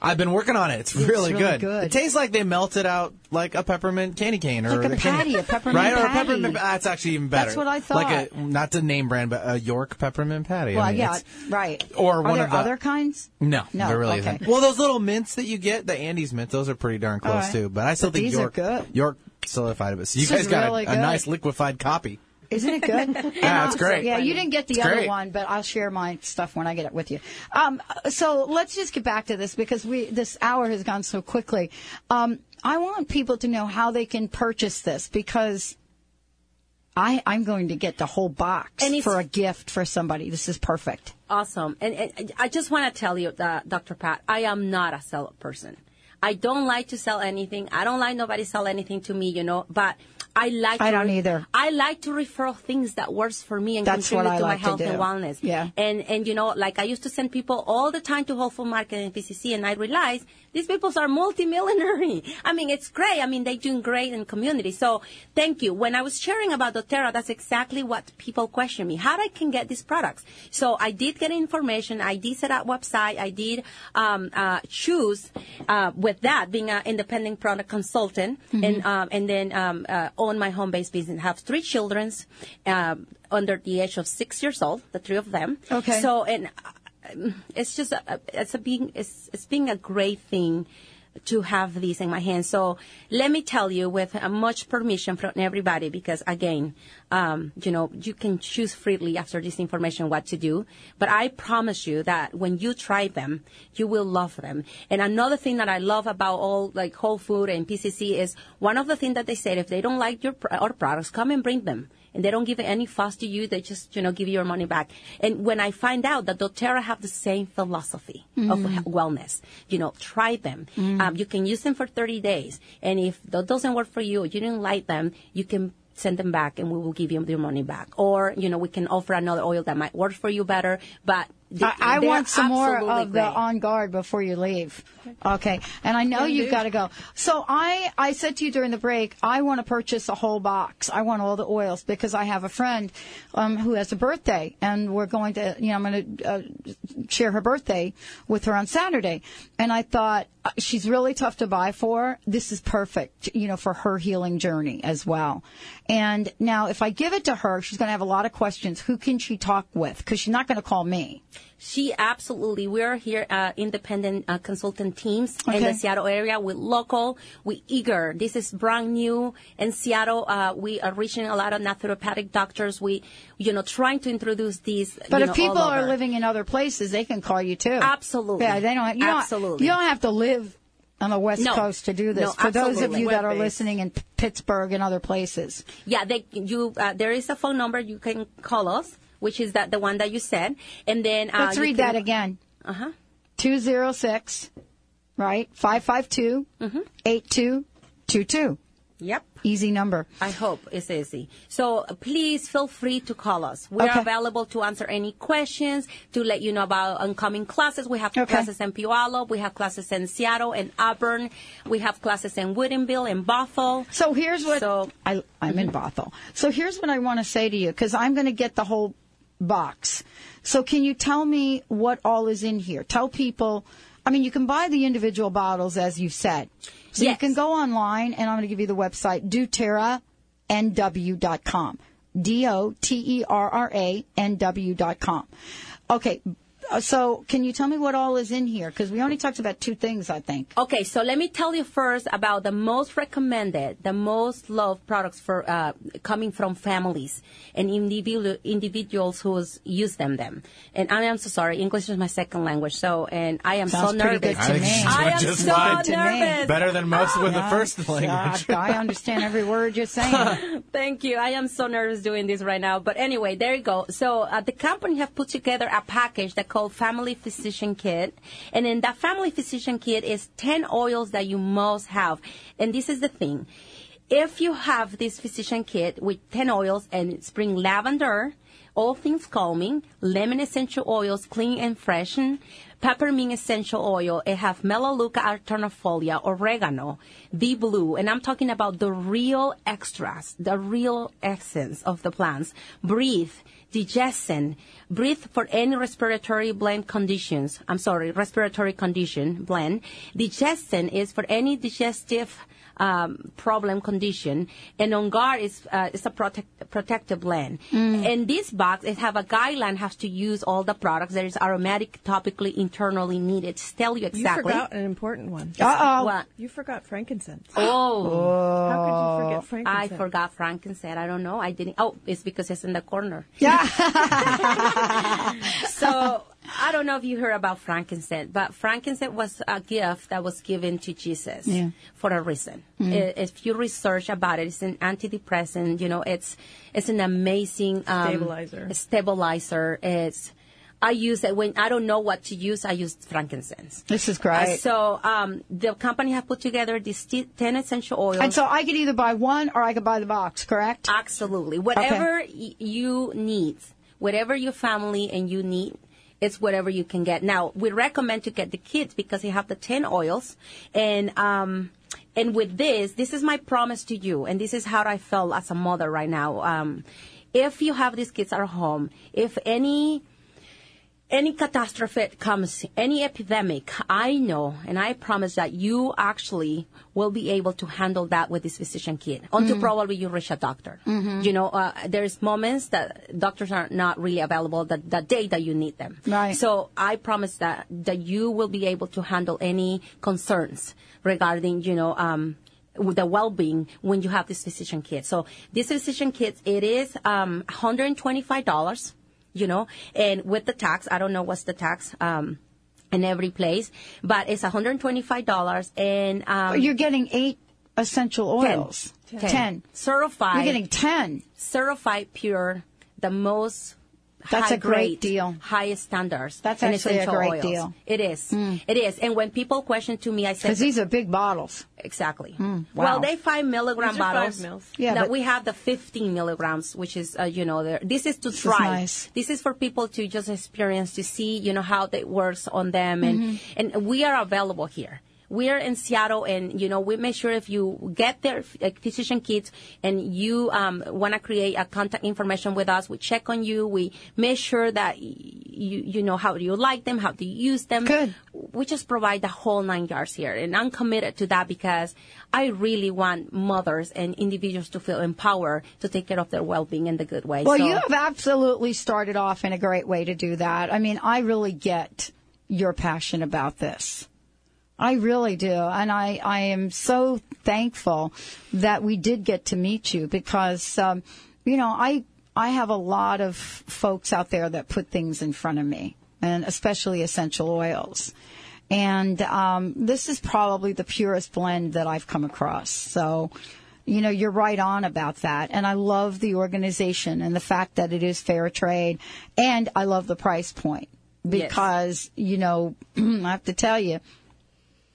I've been working on it. It's, It's really, really good. good. It tastes like they melted out like a peppermint candy cane or Like a patty, a peppermint right? Or a patty. peppermint. That's actually even better. That's what I thought. Like a not the name brand, but a York peppermint patty. I Well, mean, yeah, right. Or Are one there of the other kinds? No, No, there really okay. isn't. Well, those little mints that you get, the Andes mint, those are pretty darn close right. too. But I still But think York, good. York solidified it. So you This guys got really a, a nice liquefied copy. Isn't it good? Yeah, it's great. Yeah, you didn't get the It's other great. one, but I'll share my stuff when I get it with you. Um, so let's just get back to this because we this hour has gone so quickly. Um, I want people to know how they can purchase this because I I'm going to get the whole box for a gift for somebody. This is perfect. Awesome. And, and I just want to tell you, uh, Dr. Pat, I am not a seller person. I don't like to sell anything. I don't like nobody sell anything to me, you know, but I like I to don't either. I like to refer things that works for me and That's contribute to like my to health and wellness. Yeah. And and you know, like I used to send people all the time to Whole Food Market and PCC and I realized these people are multimillionaire. I mean, it's great. I mean, they're doing great in community. So thank you. When I was sharing about doTERRA, that's exactly what people question me. How I can get these products. So I did get information. I did set up website. I did um, uh, choose uh, with that being an independent product consultant Mm-hmm. and um, and then um, uh, own my home based business. Have three children um, under the age of six years old. The three of them. Okay. So and um, it's just a, it's a being it's, it's being a great thing to have these in my hands. So let me tell you, with uh, much permission from everybody, because again, um, you know, you can choose freely after this information what to do. But I promise you that when you try them, you will love them. And another thing that I love about all like Whole Food and PCC is one of the things that they said, if they don't like your our products, come and bring them and they don't give any fuss to you. They just, you know, give you your money back. And when I find out that doTERRA have the same philosophy of Mhm. he- wellness, you know, try them. Um, you can use them for 30 days. And if that doesn't work for you, or you didn't like them, you can send them back and we will give you your money back. Or, you know, we can offer another oil that might work for you better. But I, I want some more of the on guard before you leave. Okay, and I know you've got to go. So I, I said to you during the break, I want to purchase a whole box. I want all the oils because I have a friend um, who has a birthday, and we're going to, you know, I'm going to uh, share her birthday with her on Saturday. And I thought uh, she's really tough to buy for. This is perfect, you know, for her healing journey as well. And now, if I give it to her, she's going to have a lot of questions. Who can she talk with? Because she's not going to call me. She absolutely. We're here, uh, independent uh, consultant teams in the Seattle area. We're local. We eager. This is brand new in Seattle. Uh, we are reaching a lot of naturopathic doctors. We, you know, trying to introduce these. But you if know, people all are over. living in other places, they can call you too. Absolutely. Yeah, they don't. You Absolutely. Don't, you don't have to live on the West No. Coast to do this. No, For those of you that are listening in P- Pittsburgh and other places. Yeah, they, you, uh, there is a phone number you can call us. Which is that the one that you said, and then uh, Let's read can- that again. Uh huh. 206, right? 552 Mm-hmm. 8222. Yep. Easy number. I hope it's easy. So please feel free to call us. We are available to answer any questions, to let you know about upcoming classes. We have Okay. classes in Puyallup, we have classes in Seattle and Auburn, we have classes in Woodinville and Bothell. So here's what So I, I'm in Bothell. So here's what I want to say to you because I'm going to get the whole box. So can you tell me what all is in here? Tell people. I mean, you can buy the individual bottles as you said. So you can go online, and I'm going to give you the website doterranw.com. D O T E R R A N W dot com. Okay. Uh, So can you tell me what all is in here? Because we only talked about two things, I think. Okay, so let me tell you first about the most recommended, the most loved products for uh, coming from families and individual, individuals who use them. Them, and I am so sorry. English is my second language, so and I am Sounds so nervous. good to I me. I am just so fine. Me. nervous. Better than most with the first language. I understand every word you're saying. Thank you. I am so nervous doing this right now. But anyway, there you go. So uh, the company have put together a package that called Family Physician Kit. And in that Family Physician Kit is 10 oils that you must have. And this is the thing. If you have this physician kit with 10 oils and spring lavender, all things calming, lemon essential oils, clean and freshen, peppermint essential oil, it have melaleuca alternifolia, oregano, the blue, and I'm talking about the real extras, the real essence of the plants. Breathe, DigestZen, breathe for any respiratory blend conditions. I'm sorry, respiratory condition blend. DigestZen is for any digestive um, problem condition, and on guard is uh, is a protect, protective blend. In this box, it have a guideline has to use all the products. that is aromatic, topically, internally needed. to Tell you exactly. You exactly. forgot an important one. Uh-oh. What? You forgot frankincense. Oh. How could you forget frankincense? I forgot frankincense. I don't know. I didn't. Oh, it's because it's in the corner. Yeah. so I don't know if you heard about frankincense, but frankincense was a gift that was given to Jesus Yeah. for a reason. I- If you research about it, it's an antidepressant. You know, it's it's an amazing um, Stabilizer. Stabilizer. It's I use it when I don't know what to use. I use frankincense. This is Uh, great. so um, the company have put together these t- ten essential oils. and so I could either buy one or I could buy the box, correct? Absolutely. Whatever y- you need, whatever your family and you need, it's whatever you can get. Now, we recommend to get the kids because they have the 10 oils. And, um, and with this, this is my promise to you, and this is how I feel as a mother right now. Um, if you have these kids at home, if any any catastrophe comes, any epidemic, I know and I promise that you actually will be able to handle that with this physician kit until probably you reach a doctor. You know, uh, there's moments that doctors are not really available the, the day that you need them. Right. So I promise that, that you will be able to handle any concerns regarding, you know, um, the well-being when you have this physician kit. So this physician kit, it is um, $125 you know, and with the tax, I don't know what's the tax um, in every place, but it's $125 and um, You're getting eight essential ten. oils. Ten. Ten. certified. You're getting ten. certified pure, the most. That's high a great grade, deal. Highest standards. That's in actually a great oils. deal. It is. It is. And when people question to me, I say Because these are big bottles. Exactly. wow. Well, they five milligram These are five bottles. mils. Yeah, that but- we have the 15 milligrams, which is, uh, you know, this is to is try. nice. This is for people to just experience to see, you know, how that works on them, and Mm-hmm. and we are available here. We are in Seattle, and you know, we make sure if you get their physician kits and you um, want to create a contact information with us, we check on you. We make sure that you you know how do you like them, how do you use them. Good. We just provide the whole nine yards here, and I'm committed to that because I really want mothers and individuals to feel empowered to take care of their well-being in the good way. Well, So- you have absolutely started off in a great way to do that. I mean, I really get your passion about this. I really do. And I, I am so thankful that we did get to meet you because, um, you know, I, I have a lot of folks out there that put things in front of me and especially essential oils. And, um, this is probably the purest blend that I've come across. So, you know, you're right on about that. And I love the organization and the fact that it is fair trade. And I love the price point Yes. because, you know, I have to tell you,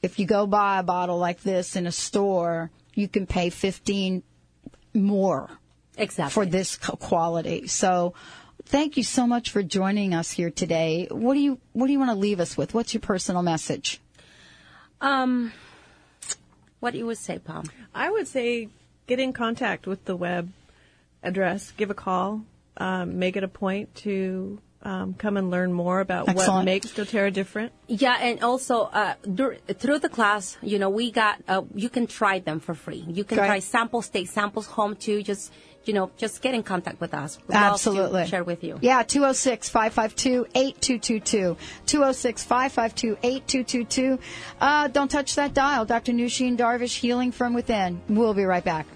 if you go buy a bottle like this in a store, you can pay 15 more Exactly. for this quality. So thank you so much for joining us here today. What do you what do you want to leave us with? What's your personal message? Um, what do you would say, Pam? I would say get in contact with the web address, give a call, um, make it a point to um, come and learn more about what makes doTERRA different. Yeah, and also uh, dur- through the class, you know, we got uh, you can try them for free. You can Great. try samples, take samples home too. Just you know, just get in contact with us. We'd Absolutely. share with you. Yeah, 206 552 8222. 206 552 8222. Uh, Don't touch that dial. Dr. Nushin Darvish, Healing from Within. We'll be right back.